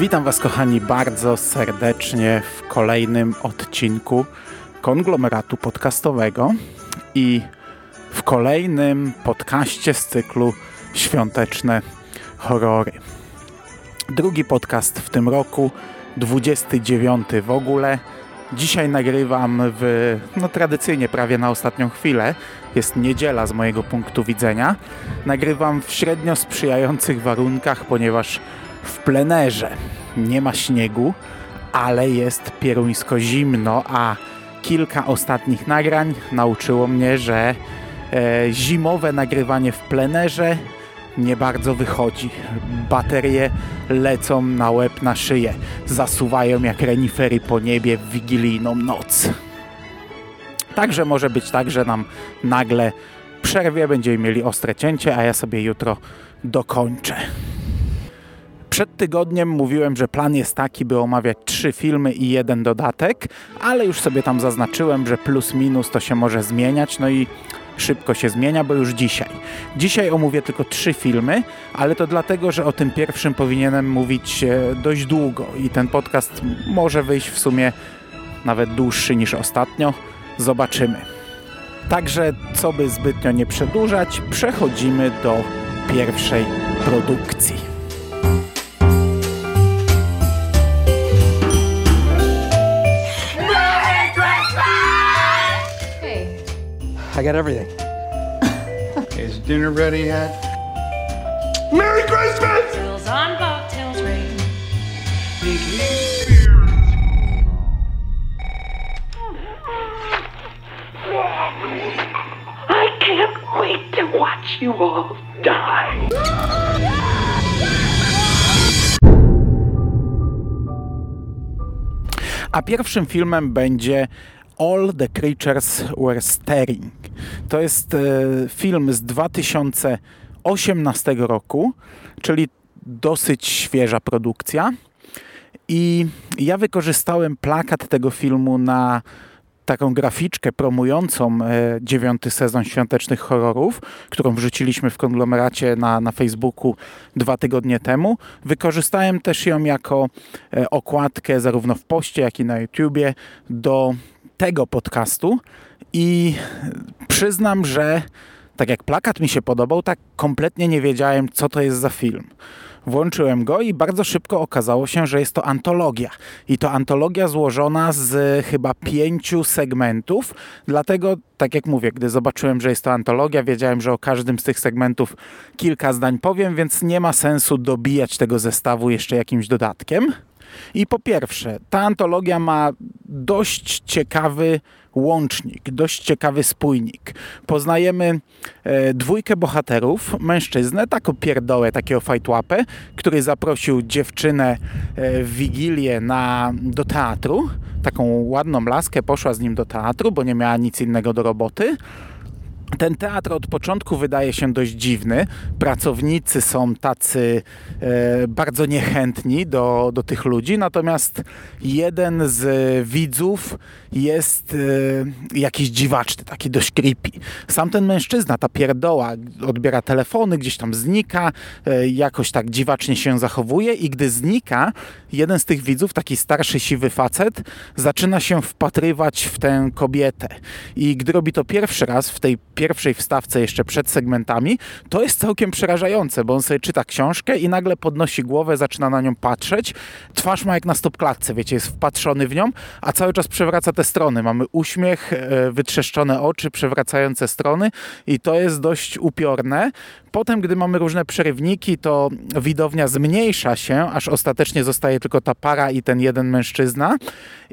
Witam Was, kochani, bardzo serdecznie w kolejnym odcinku konglomeratu podcastowego i w kolejnym podcaście z cyklu Świąteczne Horrory. Drugi podcast w tym roku, 29 w ogóle. Dzisiaj nagrywam w, no tradycyjnie prawie na ostatnią chwilę. Jest niedziela z mojego punktu widzenia. Nagrywam w średnio sprzyjających warunkach, ponieważ w plenerze nie ma śniegu, ale jest pieruńsko zimno, a kilka ostatnich nagrań nauczyło mnie, że e, zimowe nagrywanie w plenerze nie bardzo wychodzi. Baterie lecą na łeb, na szyję. Zasuwają jak renifery po niebie w wigilijną noc. Także może być tak, że nam nagle przerwie, będziemy mieli ostre cięcie, a ja sobie jutro dokończę. Przed tygodniem mówiłem, że plan jest taki, by omawiać trzy filmy i jeden dodatek, ale już sobie tam zaznaczyłem, że plus minus to się może zmieniać, no i szybko się zmienia, bo już dzisiaj. Dzisiaj omówię tylko trzy filmy, ale to dlatego, że o tym pierwszym powinienem mówić e, dość długo i ten podcast może wyjść w sumie nawet dłuższy niż ostatnio. Zobaczymy. Także, co by zbytnio nie przedłużać, przechodzimy do pierwszej produkcji. I got everything. Is dinner ready yet? tails on bobtails ring. I can't wait to watch you all die. A pierwszym filmem będzie All the Creatures Were Staring. To jest e, film z 2018 roku, czyli dosyć świeża produkcja. I ja wykorzystałem plakat tego filmu na taką graficzkę promującą e, dziewiąty sezon świątecznych horrorów, którą wrzuciliśmy w konglomeracie na, na Facebooku dwa tygodnie temu. Wykorzystałem też ją jako e, okładkę zarówno w poście, jak i na YouTubie do tego podcastu i przyznam, że tak jak plakat mi się podobał, tak kompletnie nie wiedziałem, co to jest za film. Włączyłem go i bardzo szybko okazało się, że jest to antologia. I to antologia złożona z chyba pięciu segmentów. Dlatego, tak jak mówię, gdy zobaczyłem, że jest to antologia, wiedziałem, że o każdym z tych segmentów kilka zdań powiem, więc nie ma sensu dobijać tego zestawu jeszcze jakimś dodatkiem. I po pierwsze, ta antologia ma dość ciekawy łącznik, dość ciekawy spójnik. Poznajemy e, dwójkę bohaterów, mężczyznę, taką pierdołę, takiego fajtłapę, który zaprosił dziewczynę e, w Wigilię na, do teatru. Taką ładną laskę poszła z nim do teatru, bo nie miała nic innego do roboty. Ten teatr od początku wydaje się dość dziwny. Pracownicy są tacy e, bardzo niechętni do, do tych ludzi, natomiast jeden z widzów jest e, jakiś dziwaczny, taki dość creepy. Sam ten mężczyzna, ta pierdoła, odbiera telefony, gdzieś tam znika, e, jakoś tak dziwacznie się zachowuje i gdy znika, jeden z tych widzów, taki starszy, siwy facet, zaczyna się wpatrywać w tę kobietę. I gdy robi to pierwszy raz w tej pierwszej wstawce jeszcze przed segmentami, to jest całkiem przerażające, bo on sobie czyta książkę i nagle podnosi głowę, zaczyna na nią patrzeć. Twarz ma jak na stopklatce, wiecie, jest wpatrzony w nią, a cały czas przewraca te strony. Mamy uśmiech, e, wytrzeszczone oczy, przewracające strony i to jest dość upiorne. Potem, gdy mamy różne przerywniki, to widownia zmniejsza się, aż ostatecznie zostaje tylko ta para i ten jeden mężczyzna.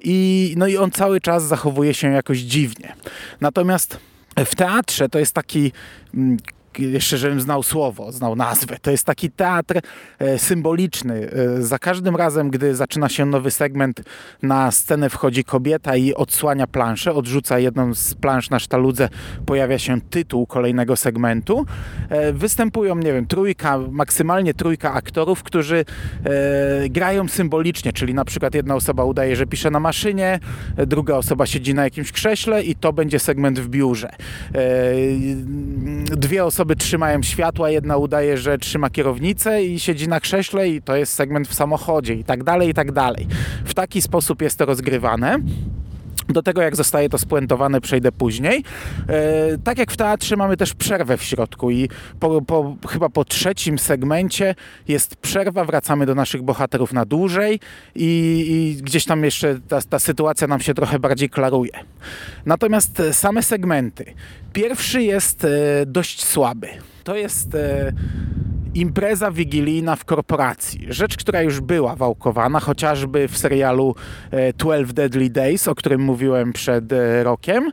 I, no i on cały czas zachowuje się jakoś dziwnie. Natomiast w teatrze to jest taki mm, jeszcze żebym znał słowo, znał nazwę. To jest taki teatr e, symboliczny. E, za każdym razem, gdy zaczyna się nowy segment, na scenę wchodzi kobieta i odsłania planszę, odrzuca jedną z plansz na sztaludze, pojawia się tytuł kolejnego segmentu. E, występują, nie wiem, trójka, maksymalnie trójka aktorów, którzy grają symbolicznie, czyli na przykład jedna osoba udaje, że pisze na maszynie, druga osoba siedzi na jakimś krześle i to będzie segment w biurze. Dwie osoby osoby trzymają światła, jedna udaje, że trzyma kierownicę i siedzi na krześle i to jest segment w samochodzie i tak dalej, i tak dalej. W taki sposób jest to rozgrywane. Do tego, jak zostaje to spuentowane, przejdę później. E, tak jak w teatrze mamy też przerwę w środku i po, po, chyba po trzecim segmencie jest przerwa, wracamy do naszych bohaterów na dłużej i, i gdzieś tam jeszcze ta, ta sytuacja nam się trochę bardziej klaruje. Natomiast same segmenty. Pierwszy jest e, dość słaby. To jest e, impreza wigilijna w korporacji. Rzecz, która już była wałkowana, chociażby w serialu 12 Deadly Days, o którym mówiłem przed e, rokiem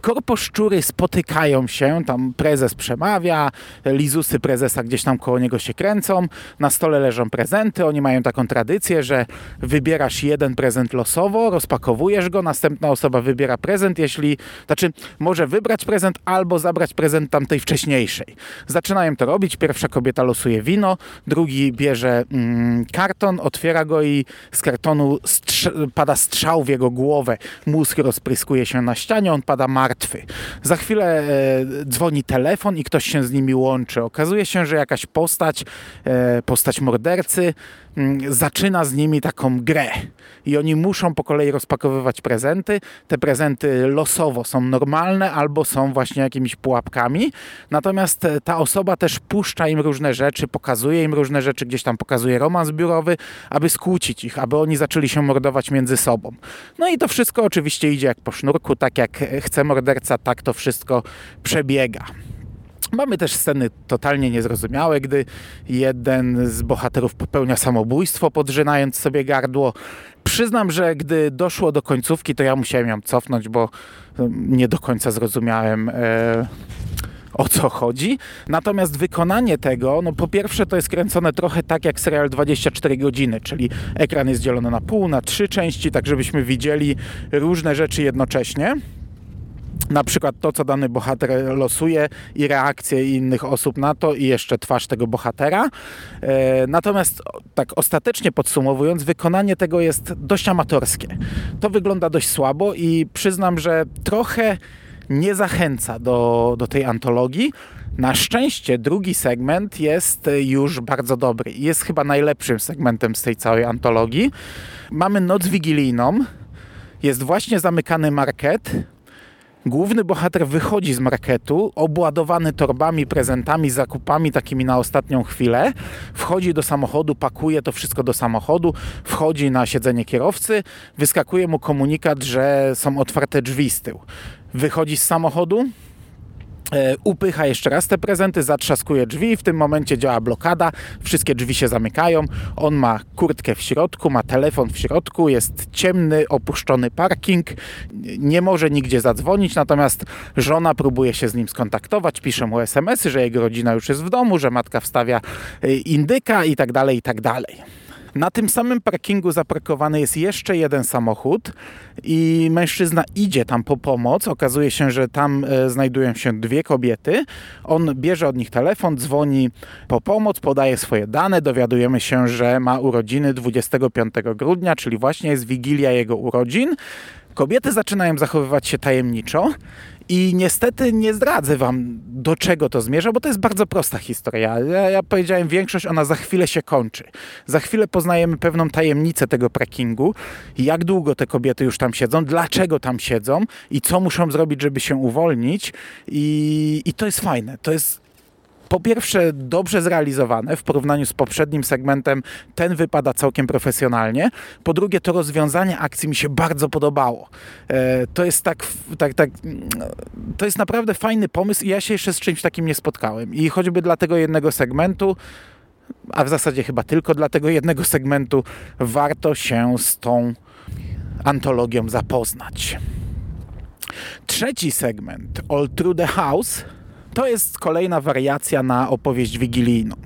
korposzczury spotykają się, tam prezes przemawia, lizusy prezesa gdzieś tam koło niego się kręcą, na stole leżą prezenty, oni mają taką tradycję, że wybierasz jeden prezent losowo, rozpakowujesz go, następna osoba wybiera prezent, jeśli, znaczy może wybrać prezent albo zabrać prezent tamtej wcześniejszej. Zaczynają to robić, pierwsza kobieta losuje wino, drugi bierze mm, karton, otwiera go i z kartonu strz pada strzał w jego głowę, mózg rozpryskuje się na ścianie, on pada martwy martwy. Za chwilę e, dzwoni telefon i ktoś się z nimi łączy. Okazuje się, że jakaś postać, e, postać mordercy, zaczyna z nimi taką grę i oni muszą po kolei rozpakowywać prezenty. Te prezenty losowo są normalne albo są właśnie jakimiś pułapkami. Natomiast e, ta osoba też puszcza im różne rzeczy, pokazuje im różne rzeczy, gdzieś tam pokazuje romans biurowy, aby skłócić ich, aby oni zaczęli się mordować między sobą. No i to wszystko oczywiście idzie jak po sznurku, tak jak chce morderca, tak to wszystko przebiega. Mamy też sceny totalnie niezrozumiałe, gdy jeden z bohaterów popełnia samobójstwo, podrzynając sobie gardło. Przyznam, że gdy doszło do końcówki, to ja musiałem ją cofnąć, bo nie do końca zrozumiałem. E, o co chodzi. Natomiast wykonanie tego, no po pierwsze to jest kręcone trochę tak jak serial 24 godziny, czyli ekran jest dzielony na pół, na trzy części, tak żebyśmy widzieli różne rzeczy jednocześnie na przykład to, co dany bohater losuje i reakcje innych osób na to i jeszcze twarz tego bohatera. E, natomiast tak ostatecznie podsumowując, wykonanie tego jest dość amatorskie. To wygląda dość słabo i przyznam, że trochę nie zachęca do, do tej antologii. Na szczęście drugi segment jest już bardzo dobry. Jest chyba najlepszym segmentem z tej całej antologii. Mamy noc wigilijną. Jest właśnie zamykany market Główny bohater wychodzi z marketu, obładowany torbami, prezentami, zakupami takimi na ostatnią chwilę. Wchodzi do samochodu, pakuje to wszystko do samochodu, wchodzi na siedzenie kierowcy, wyskakuje mu komunikat, że są otwarte drzwi z tyłu. Wychodzi z samochodu, upycha jeszcze raz te prezenty, zatrzaskuje drzwi, w tym momencie działa blokada, wszystkie drzwi się zamykają, on ma kurtkę w środku, ma telefon w środku, jest ciemny, opuszczony parking, nie może nigdzie zadzwonić, natomiast żona próbuje się z nim skontaktować, pisze mu smsy, że jego rodzina już jest w domu, że matka wstawia e, indyka i tak dalej, i tak dalej. Na tym samym parkingu zaparkowany jest jeszcze jeden samochód i mężczyzna idzie tam po pomoc. Okazuje się, że tam e, znajdują się dwie kobiety. On bierze od nich telefon, dzwoni po pomoc, podaje swoje dane. Dowiadujemy się, że ma urodziny 25 grudnia, czyli właśnie jest wigilia jego urodzin. Kobiety zaczynają zachowywać się tajemniczo i niestety nie zdradzę wam, do czego to zmierza, bo to jest bardzo prosta historia. Ja, ja powiedziałem większość, ona za chwilę się kończy. Za chwilę poznajemy pewną tajemnicę tego prankingu, jak długo te kobiety już tam siedzą, dlaczego tam siedzą i co muszą zrobić, żeby się uwolnić. I, i to jest fajne. To jest po pierwsze dobrze zrealizowane w porównaniu z poprzednim segmentem, ten wypada całkiem profesjonalnie. Po drugie to rozwiązanie akcji mi się bardzo podobało. E, to jest tak, tak, tak, to jest naprawdę fajny pomysł i ja się jeszcze z czymś takim nie spotkałem. I choćby dla tego jednego segmentu, a w zasadzie chyba tylko dla tego jednego segmentu warto się z tą antologią zapoznać. Trzeci segment, All Through the House, to jest kolejna wariacja na opowieść wigilijną.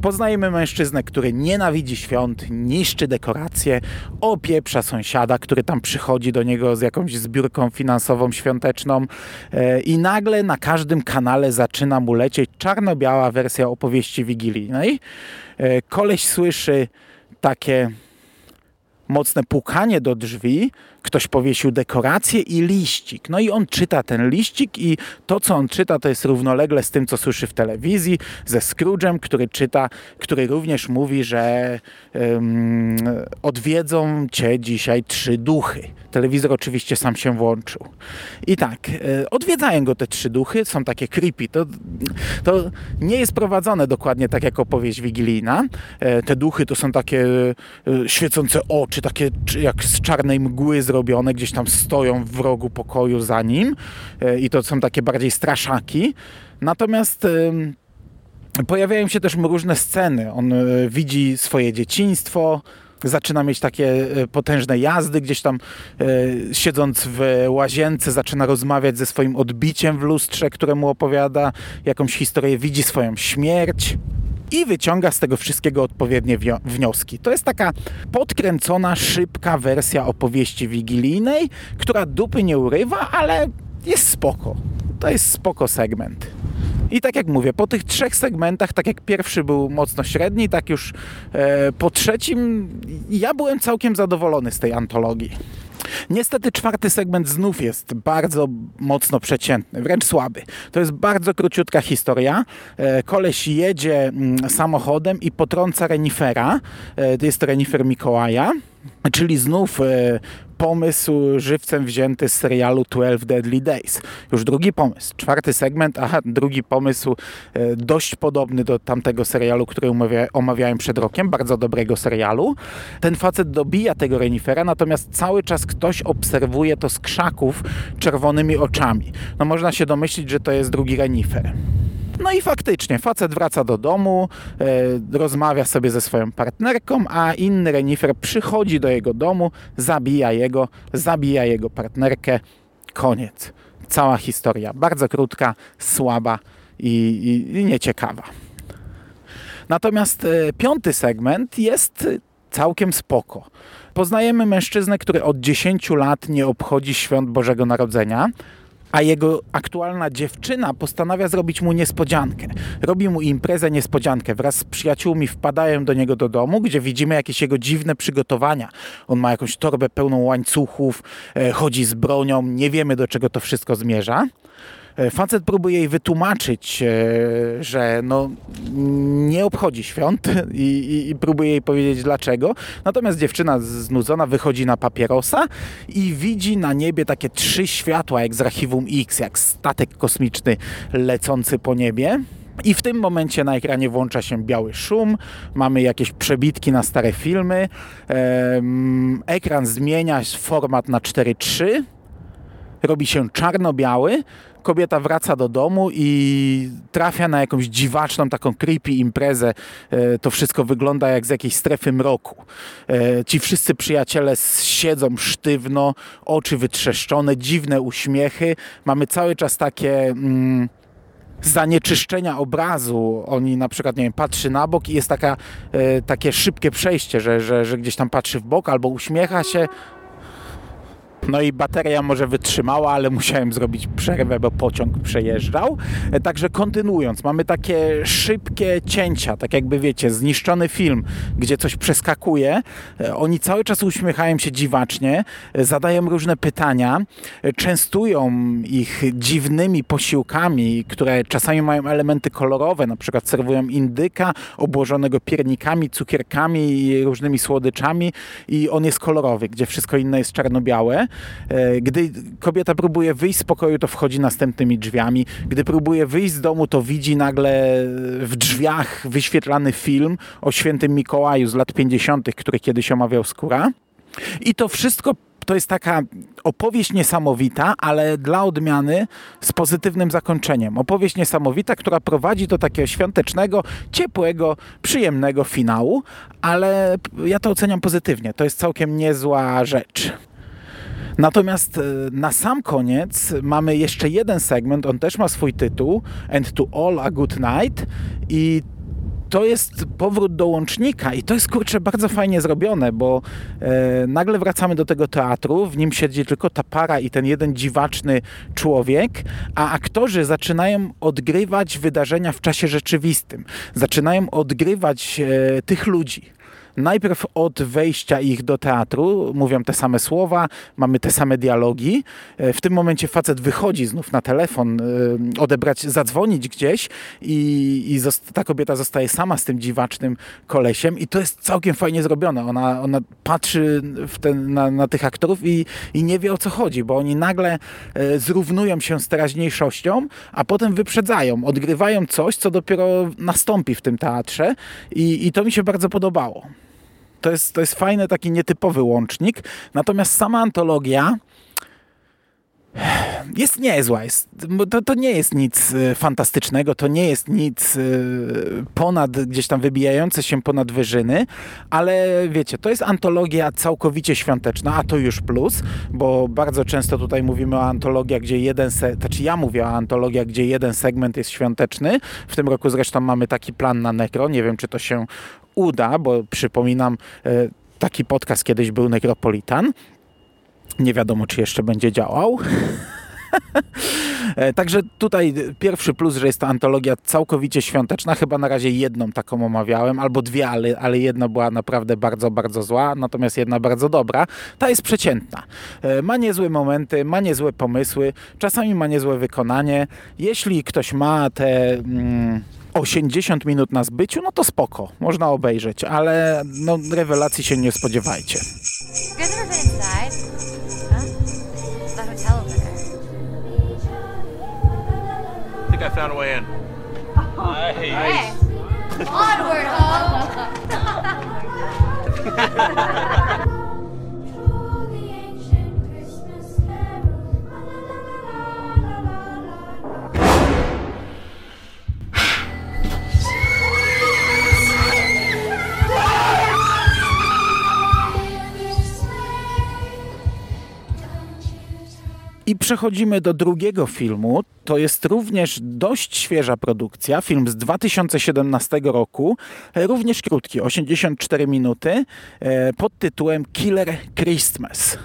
Poznajemy mężczyznę, który nienawidzi świąt, niszczy dekoracje, opieprza sąsiada, który tam przychodzi do niego z jakąś zbiórką finansową świąteczną e, i nagle na każdym kanale zaczyna mu lecieć czarno-biała wersja opowieści wigilijnej. E, koleś słyszy takie mocne pukanie do drzwi, ktoś powiesił dekorację i liścik. No i on czyta ten liścik i to, co on czyta, to jest równolegle z tym, co słyszy w telewizji, ze Scrooge'em, który czyta, który również mówi, że um, odwiedzą cię dzisiaj trzy duchy. Telewizor oczywiście sam się włączył. I tak, e, odwiedzają go te trzy duchy, są takie creepy. To, to nie jest prowadzone dokładnie tak jak opowieść wigilijna. E, te duchy to są takie e, świecące oczy, takie jak z czarnej mgły zrobione, gdzieś tam stoją w rogu pokoju za nim i to są takie bardziej straszaki. Natomiast pojawiają się też różne sceny. On widzi swoje dzieciństwo, zaczyna mieć takie potężne jazdy, gdzieś tam e, siedząc w łazience zaczyna rozmawiać ze swoim odbiciem w lustrze, któremu opowiada jakąś historię, widzi swoją śmierć i wyciąga z tego wszystkiego odpowiednie wnioski. To jest taka podkręcona, szybka wersja opowieści wigilijnej, która dupy nie urywa, ale jest spoko. To jest spoko segment. I tak jak mówię, po tych trzech segmentach, tak jak pierwszy był mocno średni, tak już e, po trzecim ja byłem całkiem zadowolony z tej antologii. Niestety czwarty segment znów jest bardzo mocno przeciętny, wręcz słaby. To jest bardzo króciutka historia. E, koleś jedzie mm, samochodem i potrąca renifera. E, jest to renifer Mikołaja. Czyli znów e, pomysł żywcem wzięty z serialu 12 Deadly Days. Już drugi pomysł, czwarty segment, a drugi pomysł e, dość podobny do tamtego serialu, który omawiałem przed rokiem, bardzo dobrego serialu. Ten facet dobija tego renifera, natomiast cały czas ktoś obserwuje to z krzaków czerwonymi oczami. No można się domyślić, że to jest drugi renifer. No i faktycznie, facet wraca do domu, e, rozmawia sobie ze swoją partnerką, a inny renifer przychodzi do jego domu, zabija jego, zabija jego partnerkę. Koniec. Cała historia. Bardzo krótka, słaba i, i, i nieciekawa. Natomiast e, piąty segment jest całkiem spoko. Poznajemy mężczyznę, który od 10 lat nie obchodzi świąt Bożego Narodzenia a jego aktualna dziewczyna postanawia zrobić mu niespodziankę. Robi mu imprezę niespodziankę. Wraz z przyjaciółmi wpadają do niego do domu, gdzie widzimy jakieś jego dziwne przygotowania. On ma jakąś torbę pełną łańcuchów, e, chodzi z bronią, nie wiemy do czego to wszystko zmierza. E, facet próbuje jej wytłumaczyć, e, że no, nie obchodzi świąt i, i, i, próbuje jej powiedzieć dlaczego. Natomiast dziewczyna znudzona wychodzi na papierosa i widzi na niebie takie trzy światła jak z Archiwum X, jak statek kosmiczny lecący po niebie. I w tym momencie na ekranie włącza się biały szum, mamy jakieś przebitki na stare filmy, ekran zmienia format na 4.3, robi się czarno-biały, kobieta wraca do domu i trafia na jakąś dziwaczną, taką creepy imprezę. E, to wszystko wygląda jak z jakiejś strefy mroku. E, ci wszyscy przyjaciele siedzą sztywno, oczy wytrzeszczone, dziwne uśmiechy. Mamy cały czas takie... Mm, zanieczyszczenia obrazu. Oni na przykład, nie wiem, patrzy na bok i jest taka, e, takie szybkie przejście, że, że, że gdzieś tam patrzy w bok albo uśmiecha się. No i bateria może wytrzymała, ale musiałem zrobić przerwę, bo pociąg przejeżdżał. E, Także kontynuując, mamy takie szybkie cięcia, tak jakby wiecie, zniszczony film, gdzie coś przeskakuje. E, Oni cały czas uśmiechają się dziwacznie, e, zadają różne pytania, częstują ich dziwnymi posiłkami, które czasami mają elementy kolorowe, na przykład serwują indyka obłożonego piernikami, cukierkami i różnymi słodyczami i on jest kolorowy, gdzie wszystko inne jest czarno-białe. E, Gdy kobieta próbuje wyjść z pokoju, to wchodzi następnymi drzwiami. Gdy próbuje wyjść z domu, to widzi nagle w drzwiach wyświetlany film o świętym Mikołaju z lat 50., który kiedyś omawiał Skóra. I to wszystko to jest taka opowieść niesamowita, ale dla odmiany z pozytywnym zakończeniem. Opowieść niesamowita, która prowadzi do takiego świątecznego, ciepłego, przyjemnego finału, ale ja to oceniam pozytywnie. To jest całkiem niezła rzecz. Natomiast e, na sam koniec mamy jeszcze jeden segment, on też ma swój tytuł And to All a Good Night i to jest powrót do łącznika i to jest kurczę bardzo fajnie zrobione, bo e, nagle wracamy do tego teatru, w nim siedzi tylko ta para i ten jeden dziwaczny człowiek, a aktorzy zaczynają odgrywać wydarzenia w czasie rzeczywistym. Zaczynają odgrywać e, tych ludzi. Najpierw od wejścia ich do teatru mówią te same słowa, mamy te same dialogi. E, W tym momencie facet wychodzi znów na telefon, e, odebrać, zadzwonić gdzieś i, i ta kobieta zostaje sama z tym dziwacznym kolesiem i to jest całkiem fajnie zrobione. Ona, ona patrzy ten, na, na tych aktorów i, i nie wie o co chodzi, bo oni nagle e, zrównują się z teraźniejszością, a potem wyprzedzają, odgrywają coś, co dopiero nastąpi w tym teatrze i, i to mi się bardzo podobało. To jest, to jest fajny, taki nietypowy łącznik. Natomiast sama antologia jest niezła. Jest, to, to nie jest nic y, fantastycznego, to nie jest nic y, ponad, gdzieś tam wybijające się ponad wyżyny, ale wiecie, to jest antologia całkowicie świąteczna, a to już plus, bo bardzo często tutaj mówimy o antologiach, gdzie jeden, znaczy ja mówię o antologiach, gdzie jeden segment jest świąteczny. W tym roku zresztą mamy taki plan na Necro, nie wiem czy to się uda, bo przypominam, y, taki podcast kiedyś był Necropolitan. Nie wiadomo, czy jeszcze będzie działał. E, Także tutaj pierwszy plus, że jest to antologia całkowicie świąteczna. Chyba na razie jedną taką omawiałem, albo dwie, ale, ale jedna była naprawdę bardzo, bardzo zła, natomiast jedna bardzo dobra. Ta jest przeciętna. E, Ma niezłe momenty, ma niezłe pomysły, czasami ma niezłe wykonanie. Jeśli ktoś ma te... Mm, 80 minut na zbyciu, no to spoko, można obejrzeć, ale no, rewelacji się nie spodziewajcie. I found a way in. Hey! Onward, ho! I przechodzimy do drugiego filmu. To jest również dość świeża produkcja. Film z 2017 roku. e, Również krótki, 84 minuty, e, pod tytułem Killer Christmas.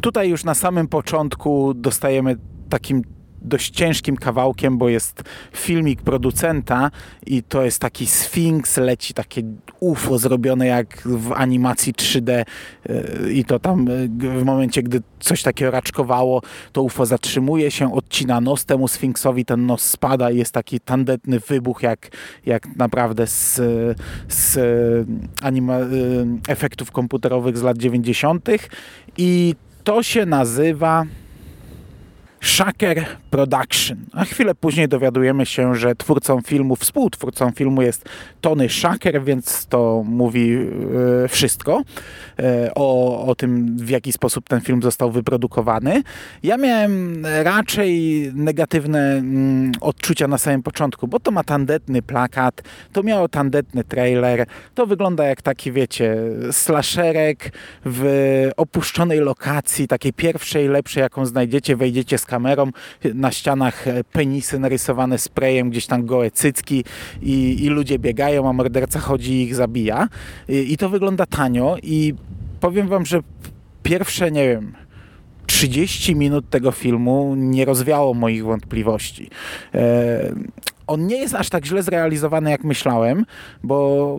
Tutaj już na samym początku dostajemy takim dość ciężkim kawałkiem, bo jest filmik producenta i to jest taki Sfinks, leci takie UFO zrobione jak w animacji 3D yy, i to tam g- w momencie, gdy coś takiego raczkowało, to UFO zatrzymuje się, odcina nos temu Sfinksowi, ten nos spada i jest taki tandetny wybuch jak, jak naprawdę z, z anima, yy, efektów komputerowych z lat 90. i to się nazywa Shaker Production. A chwilę później dowiadujemy się, że twórcą filmu, współtwórcą filmu jest Tony Shaker, więc to mówi e, wszystko e, o, o tym, w jaki sposób ten film został wyprodukowany. Ja miałem raczej negatywne mm, odczucia na samym początku, bo to ma tandetny plakat, to miało tandetny trailer, to wygląda jak taki, wiecie, slasherek w opuszczonej lokacji, takiej pierwszej, lepszej, jaką znajdziecie, wejdziecie z kamerą, na ścianach e, penisy narysowane sprayem, gdzieś tam gołe cycki i, i ludzie biegają, a morderca chodzi i ich zabija. I, I to wygląda tanio i powiem wam, że pierwsze, nie wiem, 30 minut tego filmu nie rozwiało moich wątpliwości. On nie jest aż tak źle zrealizowany, jak myślałem, bo,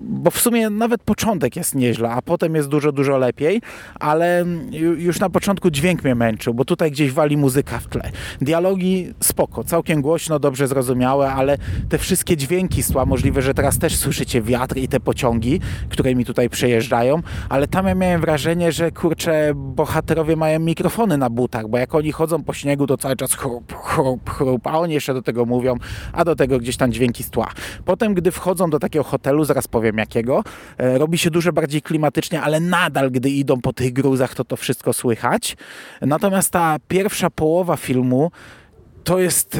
bo w sumie nawet początek jest nieźle, a potem jest dużo, dużo lepiej, ale ju- już na początku dźwięk mnie męczył, bo tutaj gdzieś wali muzyka w tle. Dialogi spoko, całkiem głośno, dobrze zrozumiałe, ale te wszystkie dźwięki z tła, możliwe, że teraz też słyszycie wiatr i te pociągi, które mi tutaj przejeżdżają, ale tam ja miałem wrażenie, że kurczę, bohaterowie mają mikrofony na butach, bo jak oni chodzą po śniegu, to cały czas chrup, chrup, chrup, a oni jeszcze do tego mówią, a do tego gdzieś tam dźwięki z tła. Potem, gdy wchodzą do takiego hotelu, zaraz powiem jakiego, e, robi się dużo bardziej klimatycznie, ale nadal, gdy idą po tych gruzach, to to wszystko słychać. Natomiast ta pierwsza połowa filmu to jest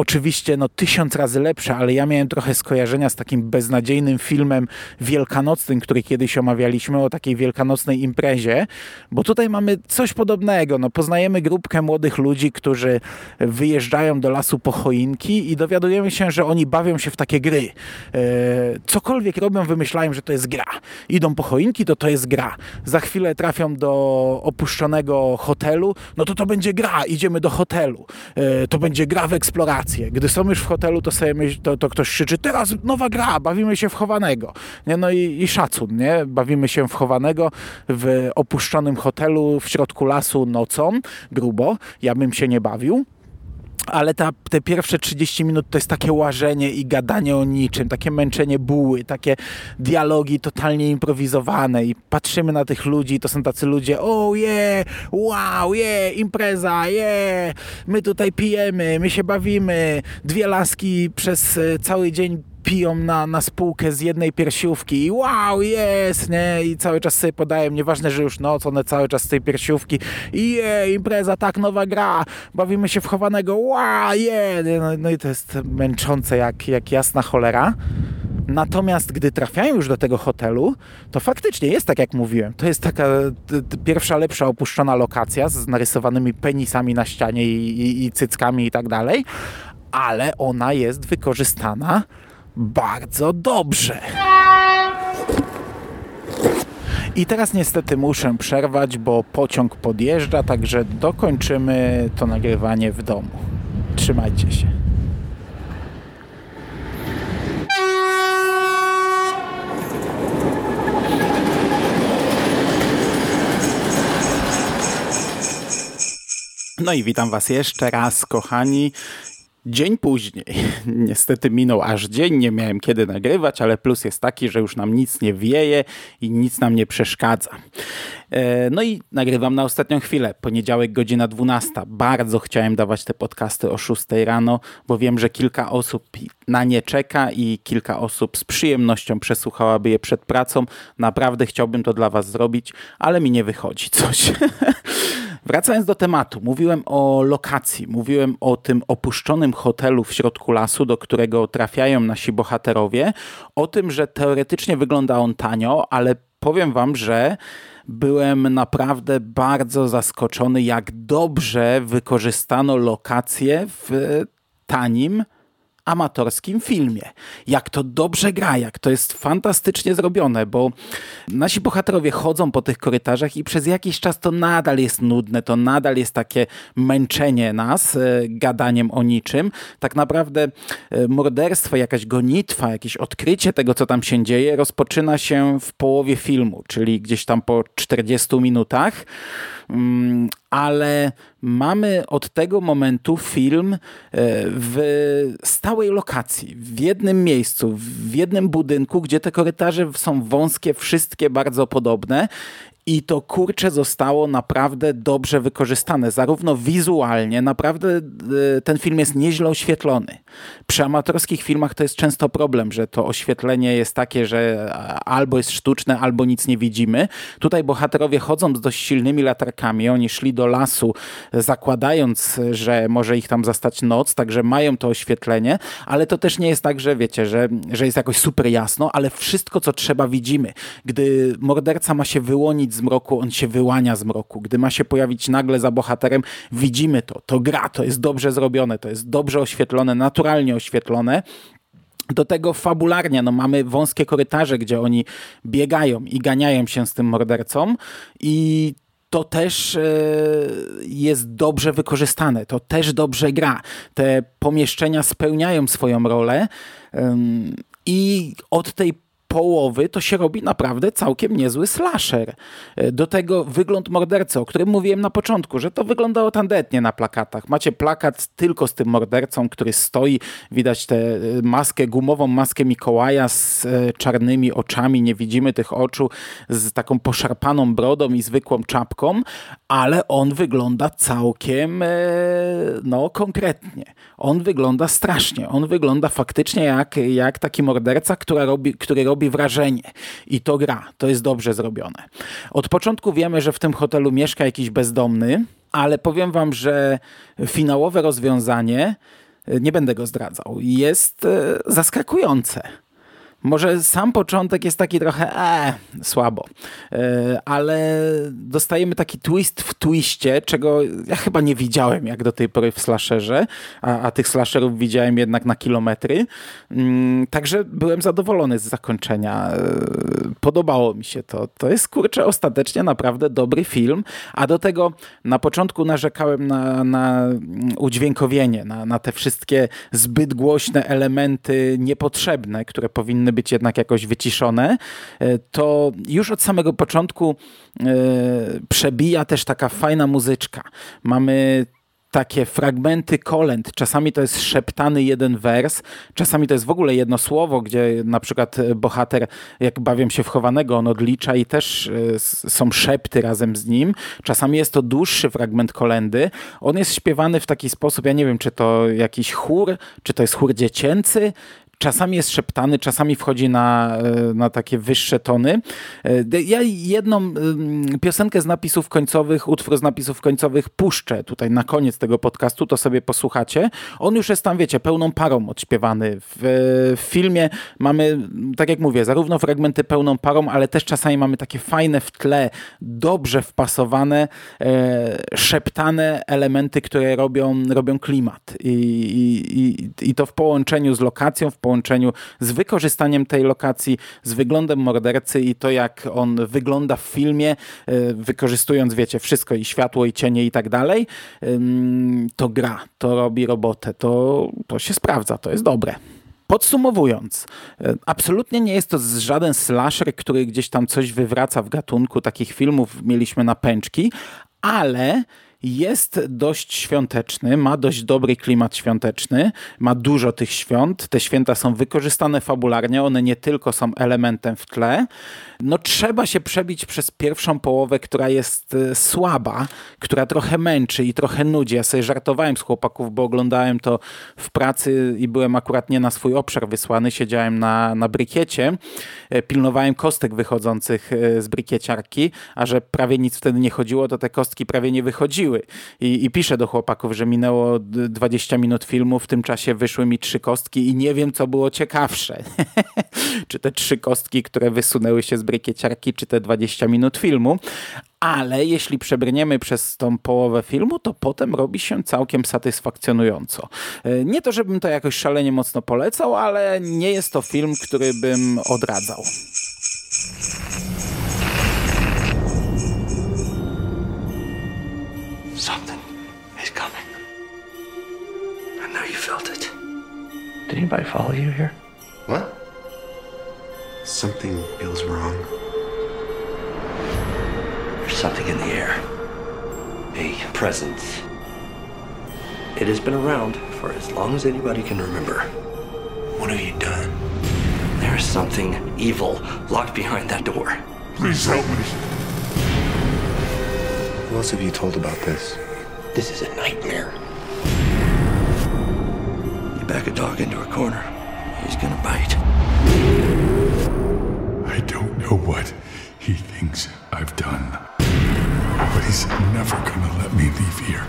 oczywiście no, tysiąc razy lepsza, ale ja miałem trochę skojarzenia z takim beznadziejnym filmem wielkanocnym, który kiedyś omawialiśmy o takiej wielkanocnej imprezie, bo tutaj mamy coś podobnego. No, poznajemy grupkę młodych ludzi, którzy wyjeżdżają do lasu po choinki i dowiadujemy się, że oni bawią się w takie gry. E, cokolwiek robią, wymyślają, że to jest gra. Idą po choinki, to to jest gra. Za chwilę trafią do opuszczonego hotelu, no to to będzie gra, idziemy do hotelu. E, to będzie gra w eksplorację. Gdy są już w hotelu, to sobie myśl, to, to ktoś krzyczy, teraz nowa gra, bawimy się w chowanego. Nie? No i, i szacun, nie? Bawimy się w chowanego w opuszczonym hotelu w środku lasu nocą, grubo. Ja bym się nie bawił. Ale ta, te pierwsze 30 minut to jest takie łażenie i gadanie o niczym, takie męczenie buły, takie dialogi totalnie improwizowane i patrzymy na tych ludzi to są tacy ludzie, o yeah, wow, yeah, impreza, yeah, my tutaj pijemy, my się bawimy, dwie laski przez e, cały dzień piją na, na spółkę z jednej piersiówki i wow, jest, nie? I cały czas sobie podają, nieważne, że już noc, one cały czas z tej piersiówki i impreza, tak, nowa gra, bawimy się w chowanego, wow, je, no, no i to jest męczące jak, jak jasna cholera. Natomiast gdy trafiają już do tego hotelu, to faktycznie jest tak, jak mówiłem. To jest taka pierwsza, lepsza opuszczona lokacja z narysowanymi penisami na ścianie i, i, i cyckami i tak dalej, ale ona jest wykorzystana bardzo dobrze. I teraz niestety muszę przerwać, bo pociąg podjeżdża, także dokończymy to nagrywanie w domu. Trzymajcie się. No i witam Was jeszcze raz, kochani. Dzień później. Niestety minął aż dzień, nie miałem kiedy nagrywać, ale plus jest taki, że już nam nic nie wieje i nic nam nie przeszkadza. E, No i nagrywam na ostatnią chwilę. Poniedziałek, godzina 12. Bardzo chciałem dawać te podcasty o 6 rano, bo wiem, że kilka osób na nie czeka i kilka osób z przyjemnością przesłuchałaby je przed pracą. Naprawdę chciałbym to dla Was zrobić, ale mi nie wychodzi coś. Wracając do tematu, mówiłem o lokacji, mówiłem o tym opuszczonym hotelu w środku lasu, do którego trafiają nasi bohaterowie, o tym, że teoretycznie wygląda on tanio, ale powiem wam, że byłem naprawdę bardzo zaskoczony, jak dobrze wykorzystano lokacje w tanim amatorskim filmie. Jak to dobrze gra, jak to jest fantastycznie zrobione, bo nasi bohaterowie chodzą po tych korytarzach i przez jakiś czas to nadal jest nudne, to nadal jest takie męczenie nas e, gadaniem o niczym. Tak naprawdę e, morderstwo, jakaś gonitwa, jakieś odkrycie tego, co tam się dzieje, rozpoczyna się w połowie filmu, czyli gdzieś tam po 40 minutach. Mm, ale mamy od tego momentu film e, w stałej lokacji, w jednym miejscu, w jednym budynku, gdzie te korytarze są wąskie, wszystkie bardzo podobne. I to kurcze zostało naprawdę dobrze wykorzystane, zarówno wizualnie, naprawdę e, ten film jest nieźle oświetlony. Przy amatorskich filmach to jest często problem, że to oświetlenie jest takie, że albo jest sztuczne, albo nic nie widzimy. Tutaj bohaterowie chodzą z dość silnymi latarkami, oni szli do lasu, zakładając, że może ich tam zastać noc, także mają to oświetlenie, ale to też nie jest tak, że wiecie, że, że jest jakoś super jasno, ale wszystko, co trzeba, widzimy. Gdy morderca ma się wyłonić z mroku, on się wyłania z mroku. Gdy ma się pojawić nagle za bohaterem, widzimy to. To gra, to jest dobrze zrobione, to jest dobrze oświetlone, naturalnie oświetlone. Do tego fabularnie, no mamy wąskie korytarze, gdzie oni biegają i ganiają się z tym mordercą i to też e, jest dobrze wykorzystane, to też dobrze gra. Te pomieszczenia spełniają swoją rolę i od tej połowy to się robi naprawdę całkiem niezły slasher. E, Do tego wygląd mordercy, o którym mówiłem na początku, że to wyglądało tandetnie na plakatach. Macie plakat tylko z tym mordercą, który stoi, widać tę e, maskę, gumową maskę Mikołaja z e, czarnymi oczami, nie widzimy tych oczu, z taką poszarpaną brodą i zwykłą czapką, ale on wygląda całkiem no, konkretnie. On wygląda strasznie. On wygląda faktycznie jak, jak taki morderca, która robi, który robi wrażenie. I to gra. To jest dobrze zrobione. Od początku wiemy, że w tym hotelu mieszka jakiś bezdomny, ale powiem wam, że finałowe rozwiązanie, e, nie będę go zdradzał, jest e, zaskakujące. Może sam początek jest taki trochę e, słabo, e, ale dostajemy taki twist w twiście, czego ja chyba nie widziałem jak do tej pory w slasherze, a, a tych slasherów widziałem jednak na kilometry. Mm, także byłem zadowolony z zakończenia. E, Podobało mi się to. To jest kurczę ostatecznie naprawdę dobry film, a do tego na początku narzekałem na, na udźwiękowienie, na, na te wszystkie zbyt głośne elementy niepotrzebne, które powinny być jednak jakoś wyciszone, e, to już od samego początku e, przebija też taka fajna muzyczka. Mamy takie fragmenty kolęd. Czasami to jest szeptany jeden wers, czasami to jest w ogóle jedno słowo, gdzie na przykład bohater, jak bawią się w chowanego, on odlicza i też e, są szepty razem z nim. Czasami jest to dłuższy fragment kolendy. On jest śpiewany w taki sposób, ja nie wiem, czy to jakiś chór, czy to jest chór dziecięcy, Czasami jest szeptany, czasami wchodzi na, e, na takie wyższe tony. E, Ja jedną piosenkę z napisów końcowych, utwór z napisów końcowych puszczę tutaj na koniec tego podcastu, to sobie posłuchacie. On już jest tam, wiecie, pełną parą odśpiewany. W, w filmie mamy, tak jak mówię, zarówno fragmenty pełną parą, ale też czasami mamy takie fajne w tle, dobrze wpasowane, e, szeptane elementy, które robią, robią klimat. I, i, i, I to w połączeniu z lokacją, w połączeniu z wykorzystaniem tej lokacji, z wyglądem mordercy i to, jak on wygląda w filmie, e, wykorzystując, wiecie, wszystko i światło, i cienie i tak dalej, to gra, to robi robotę, to, to się sprawdza, to jest dobre. Podsumowując, e, absolutnie nie jest to żaden slasher, który gdzieś tam coś wywraca w gatunku. Takich filmów mieliśmy na pęczki, ale jest dość świąteczny, ma dość dobry klimat świąteczny, ma dużo tych świąt. Te święta są wykorzystane fabularnie, one nie tylko są elementem w tle. No trzeba się przebić przez pierwszą połowę, która jest e, słaba, która trochę męczy i trochę nudzi. Ja sobie żartowałem z chłopaków, bo oglądałem to w pracy i byłem akurat nie na swój obszar wysłany, siedziałem na, na brykiecie, e, pilnowałem kostek wychodzących e, z brykieciarki, a że prawie nic wtedy nie chodziło, to te kostki prawie nie wychodziły. I, i piszę do chłopaków, że minęło d- 20 minut filmu, w tym czasie wyszły mi trzy kostki i nie wiem, co było ciekawsze. czy te trzy kostki, które wysunęły się z brykieciarki, czy te 20 minut filmu. Ale jeśli przebrniemy przez tą połowę filmu, to potem robi się całkiem satysfakcjonująco. E, Nie to, żebym to jakoś szalenie mocno polecał, ale nie jest to film, który bym odradzał. Did anybody follow you here? What? Something feels wrong. There's something in the air. A presence. It has been around for as long as anybody can remember. What have you done? There is something evil locked behind that door. Please help me. Who else have you told about this? This is a nightmare. You back a dog into a corner, he's gonna bite. I don't know what he thinks I've done. But he's never gonna let me leave here.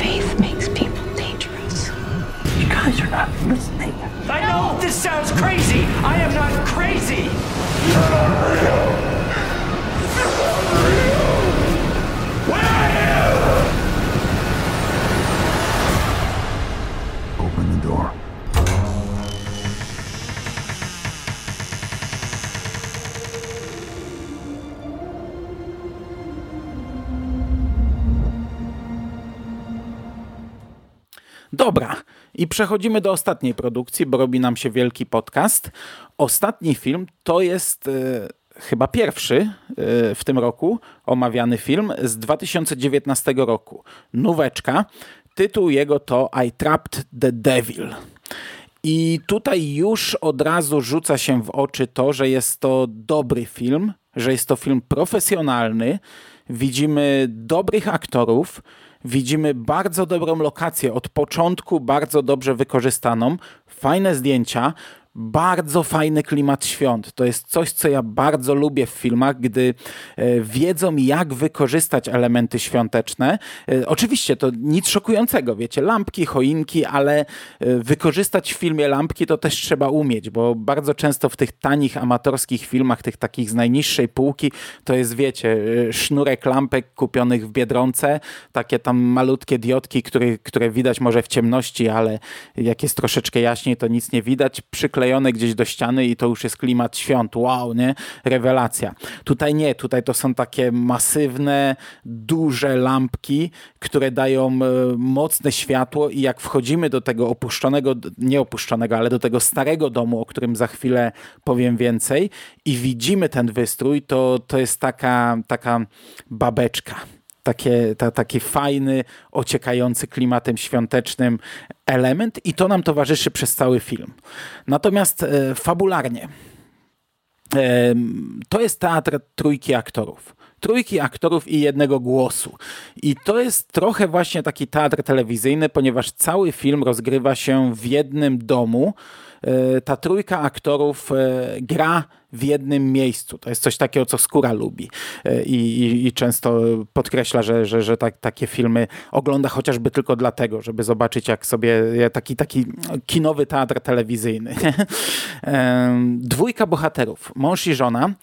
Faith makes people dangerous. You guys are not listening. I know this sounds crazy. I am not crazy. Przechodzimy do ostatniej produkcji, bo robi nam się wielki podcast. Ostatni film to jest e, chyba pierwszy e, w tym roku omawiany film z 2019 roku. Nóweczka. Tytuł jego to I Trapped the Devil. I tutaj już od razu rzuca się w oczy to, że jest to dobry film, że jest to film profesjonalny. Widzimy dobrych aktorów, widzimy bardzo dobrą lokację, od początku bardzo dobrze wykorzystaną, fajne zdjęcia, bardzo fajny klimat świąt. To jest coś, co ja bardzo lubię w filmach, gdy e, wiedzą, jak wykorzystać elementy świąteczne. E, oczywiście to nic szokującego, wiecie, lampki, choinki, ale e, wykorzystać w filmie lampki to też trzeba umieć, bo bardzo często w tych tanich, amatorskich filmach, tych takich z najniższej półki, to jest, wiecie, sznurek lampek kupionych w Biedronce, takie tam malutkie diodki, które, które widać może w ciemności, ale jak jest troszeczkę jaśniej, to nic nie widać. Przykle przyklejone gdzieś do ściany i to już jest klimat świąt. Wow, nie? Rewelacja. Tutaj nie, tutaj to są takie masywne, duże lampki, które dają e, mocne światło i jak wchodzimy do tego opuszczonego, nie opuszczonego, ale do tego starego domu, o którym za chwilę powiem więcej i widzimy ten wystrój, to, to jest taka, taka babeczka takie, ta, taki fajny, ociekający klimatem świątecznym element i to nam towarzyszy przez cały film. Natomiast e, fabularnie e, to jest teatr trójki aktorów trójki aktorów i jednego głosu. I to jest trochę właśnie taki teatr telewizyjny, ponieważ cały film rozgrywa się w jednym domu. E, ta trójka aktorów e, gra w jednym miejscu. To jest coś takiego, co Skóra lubi e, i, i, i często podkreśla, że, że, że tak, takie filmy ogląda chociażby tylko dlatego, żeby zobaczyć jak sobie taki, taki kinowy teatr telewizyjny. Dwójka bohaterów, mąż i żona,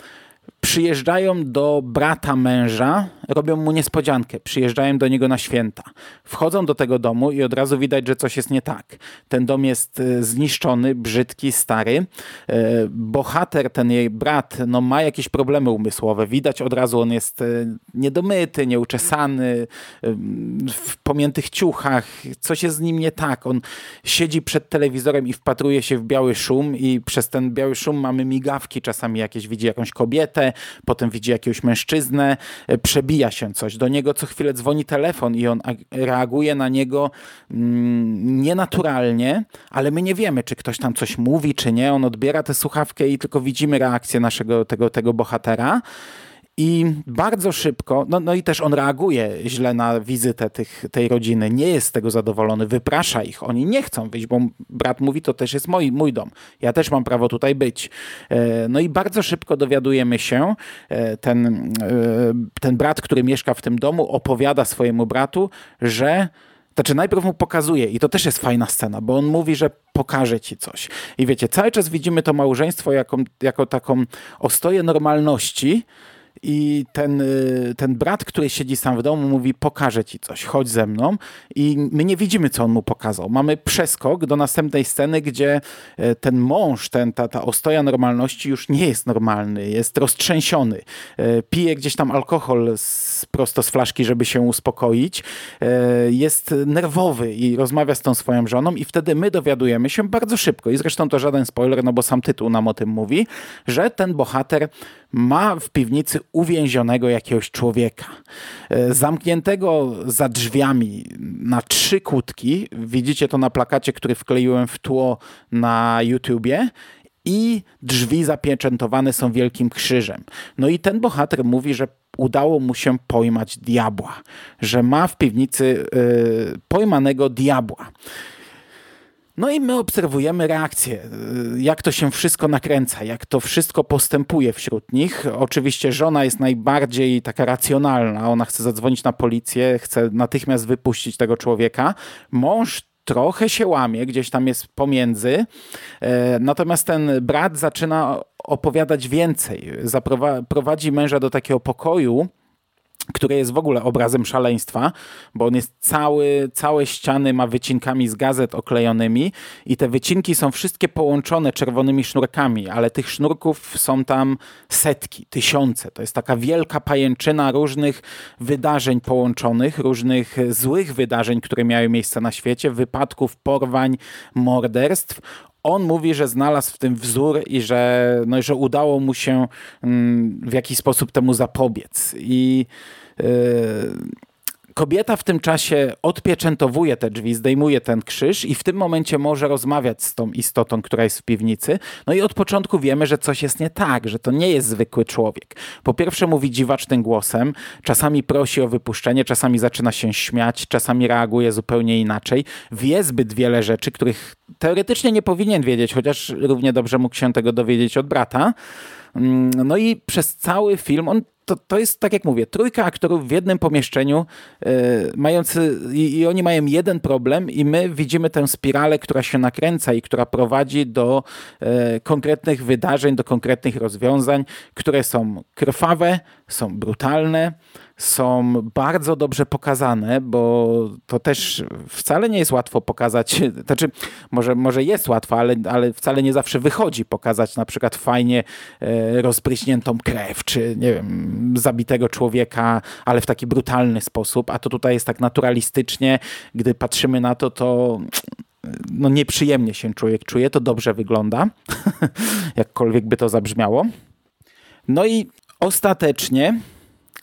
przyjeżdżają do brata męża, robią mu niespodziankę, przyjeżdżają do niego na święta. Wchodzą do tego domu i od razu widać, że coś jest nie tak. Ten dom jest e, zniszczony, brzydki, stary. E, bohater, ten jej brat, no, ma jakieś problemy umysłowe. Widać od razu, on jest e, niedomyty, nieuczesany, w pomiętych ciuchach. Coś jest z nim nie tak. On siedzi przed telewizorem i wpatruje się w biały szum i przez ten biały szum mamy migawki, czasami jakieś widzi jakąś kobietę, potem widzi jakiegoś mężczyznę, e, przebija się coś. Do niego co chwilę dzwoni telefon i on reaguje na niego mm, nienaturalnie, ale my nie wiemy, czy ktoś tam coś mówi, czy nie. On odbiera tę słuchawkę i tylko widzimy reakcję naszego tego, tego bohatera. I bardzo szybko, no, no i też on reaguje źle na wizytę tych, tej rodziny, nie jest z tego zadowolony, wyprasza ich. Oni nie chcą wyjść, bo brat mówi, to też jest mój, mój dom. Ja też mam prawo tutaj być. E, no i bardzo szybko dowiadujemy się, e, ten, e, ten brat, który mieszka w tym domu, opowiada swojemu bratu, że znaczy najpierw mu pokazuje i to też jest fajna scena, bo on mówi, że pokaże ci coś. I wiecie, cały czas widzimy to małżeństwo jako, jako taką ostoję normalności, i ten, y, ten brat, który siedzi sam w domu, mówi: Pokażę ci coś, chodź ze mną. I my nie widzimy, co on mu pokazał. Mamy przeskok do następnej sceny, gdzie e, ten mąż, ten, ta, ta ostoja normalności już nie jest normalny, jest roztrzęsiony. E, pije gdzieś tam alkohol z, prosto z flaszki, żeby się uspokoić. E, jest nerwowy i rozmawia z tą swoją żoną, i wtedy my dowiadujemy się bardzo szybko. I zresztą to żaden spoiler, no bo sam tytuł nam o tym mówi, że ten bohater ma w piwnicy uwięzionego jakiegoś człowieka. E, zamkniętego za drzwiami na trzy kłódki. Widzicie to na plakacie, który wkleiłem w tło na YouTubie i drzwi zapieczętowane są wielkim krzyżem. No i ten bohater mówi, że udało mu się pojmać diabła, że ma w piwnicy yy, pojmanego diabła. No i my obserwujemy reakcję, y, jak to się wszystko nakręca, jak to wszystko postępuje wśród nich. Oczywiście żona jest najbardziej taka racjonalna, ona chce zadzwonić na policję, chce natychmiast wypuścić tego człowieka. Mąż trochę się łamie, gdzieś tam jest pomiędzy. E, natomiast ten brat zaczyna opowiadać więcej. Zaprowadzi męża do takiego pokoju, który jest w ogóle obrazem szaleństwa, bo on jest cały, całe ściany ma wycinkami z gazet oklejonymi i te wycinki są wszystkie połączone czerwonymi sznurkami, ale tych sznurków są tam setki, tysiące. To jest taka wielka pajęczyna różnych wydarzeń połączonych, różnych złych wydarzeń, które miały miejsce na świecie, wypadków, porwań, morderstw on mówi, że znalazł w tym wzór i że, no, że udało mu się mm, w jakiś sposób temu zapobiec. I yy, kobieta w tym czasie odpieczętowuje te drzwi, zdejmuje ten krzyż i w tym momencie może rozmawiać z tą istotą, która jest w piwnicy. No i od początku wiemy, że coś jest nie tak, że to nie jest zwykły człowiek. Po pierwsze mówi dziwacznym głosem, czasami prosi o wypuszczenie, czasami zaczyna się śmiać, czasami reaguje zupełnie inaczej. Wie zbyt wiele rzeczy, których teoretycznie nie powinien wiedzieć, chociaż równie dobrze mógł się tego dowiedzieć od brata. Mm, no i przez cały film on to, to jest, tak jak mówię, trójka aktorów w jednym pomieszczeniu, yy, mający, i, i, oni mają jeden problem i my widzimy tę spiralę, która się nakręca i która prowadzi do yy, konkretnych wydarzeń, do konkretnych rozwiązań, które są krwawe, są brutalne, są bardzo dobrze pokazane, bo to też wcale nie jest łatwo pokazać, znaczy może, może jest łatwo, ale, ale wcale nie zawsze wychodzi pokazać na przykład fajnie e, rozpryśniętą krew, czy nie wiem, zabitego człowieka, ale w taki brutalny sposób, a to tutaj jest tak naturalistycznie, gdy patrzymy na to, to no nieprzyjemnie się człowiek czuje, to dobrze wygląda, jakkolwiek by to zabrzmiało. No i ostatecznie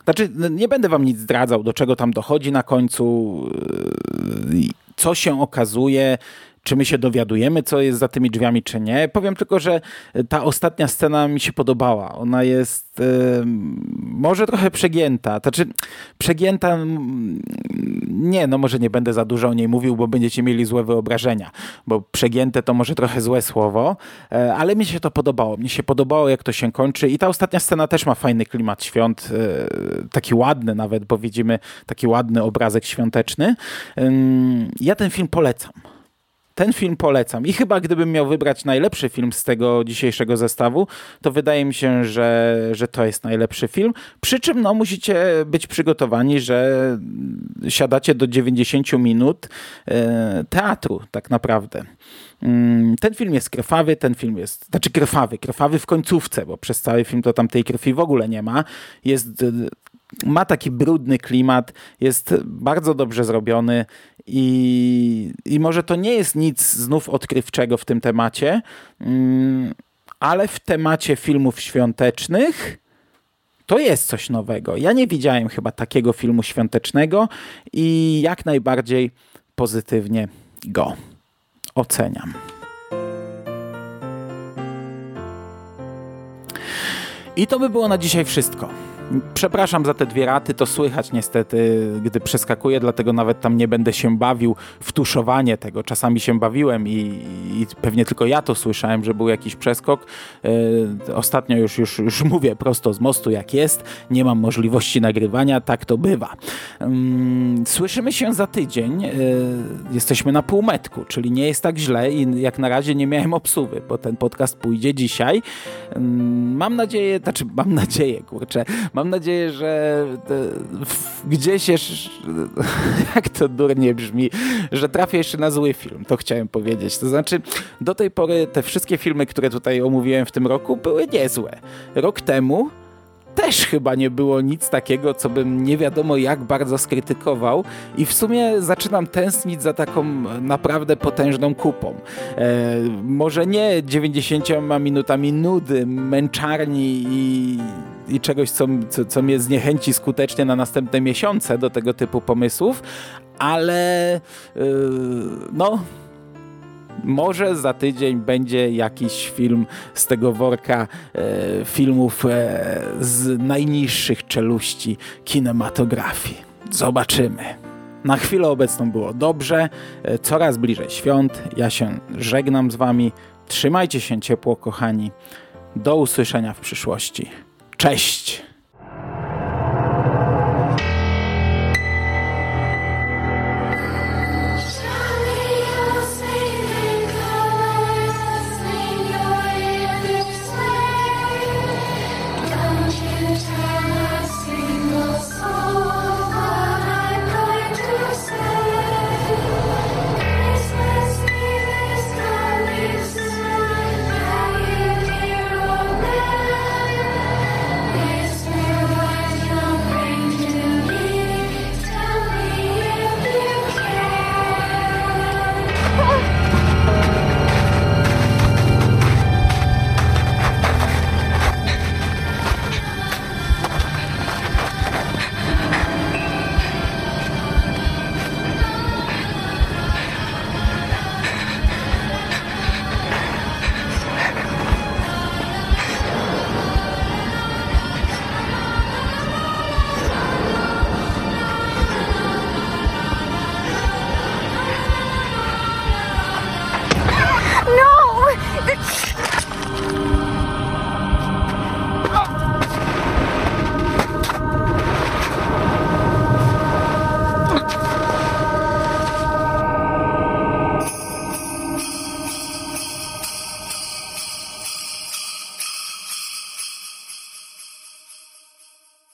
znaczy, no, nie będę wam nic zdradzał, do czego tam dochodzi na końcu, yy, co się okazuje, czy my się dowiadujemy, co jest za tymi drzwiami, czy nie. Powiem tylko, że ta ostatnia scena mi się podobała. Ona jest może trochę przegięta. Znaczy, przegięta, nie, no może nie będę za dużo o niej mówił, bo będziecie mieli złe wyobrażenia, bo przegięte to może trochę złe słowo, yy, ale mi się to podobało. Mi się podobało, jak to się kończy i ta ostatnia scena też ma fajny klimat świąt, yy, taki ładny nawet, bo widzimy taki ładny obrazek świąteczny. Ja ten film polecam ten film polecam. I chyba gdybym miał wybrać najlepszy film z tego dzisiejszego zestawu, to wydaje mi się, że, że to jest najlepszy film. Przy czym no, musicie być przygotowani, że siadacie do 90 minut e, teatru tak naprawdę. Mm, ten film jest krwawy, ten film jest, znaczy krwawy, krwawy w końcówce, bo przez cały film to tam tej krwi w ogóle nie ma. Jest ma taki brudny klimat, jest bardzo dobrze zrobiony i, i może to nie jest nic znów odkrywczego w tym temacie, mm, ale w temacie filmów świątecznych to jest coś nowego. Ja nie widziałem chyba takiego filmu świątecznego i jak najbardziej pozytywnie go oceniam. I to by było na dzisiaj wszystko. Przepraszam za te dwie raty, to słychać niestety, gdy przeskakuję, dlatego nawet tam nie będę się bawił w tuszowanie tego. Czasami się bawiłem i, i pewnie tylko ja to słyszałem, że był jakiś przeskok. Yy, ostatnio już, już, już mówię prosto z mostu jak jest, nie mam możliwości nagrywania, tak to bywa. Yy, słyszymy się za tydzień, yy, jesteśmy na półmetku, czyli nie jest tak źle i jak na razie nie miałem obsuwy, bo ten podcast pójdzie dzisiaj. Mam nadzieję, znaczy mam nadzieję, kurczę, Mam nadzieję, że gdzieś jeszcze, jak to durnie brzmi, że trafię jeszcze na zły film, to chciałem powiedzieć. To znaczy, do tej pory te wszystkie filmy, które tutaj omówiłem w tym roku, były niezłe. Rok temu też chyba nie było nic takiego, co bym nie wiadomo jak bardzo skrytykował i w sumie zaczynam tęsknić za taką naprawdę potężną kupą. E, może nie 90 minutami nudy, męczarni i, i czegoś, co, co, co mnie zniechęci skutecznie na następne miesiące do tego typu pomysłów, ale yy, no może za tydzień będzie jakiś film z tego worka e, filmów e, z najniższych czeluści kinematografii. Zobaczymy. Na chwilę obecną było dobrze, e, coraz bliżej świąt. Ja się żegnam z Wami. Trzymajcie się ciepło, kochani. Do usłyszenia w przyszłości. Cześć!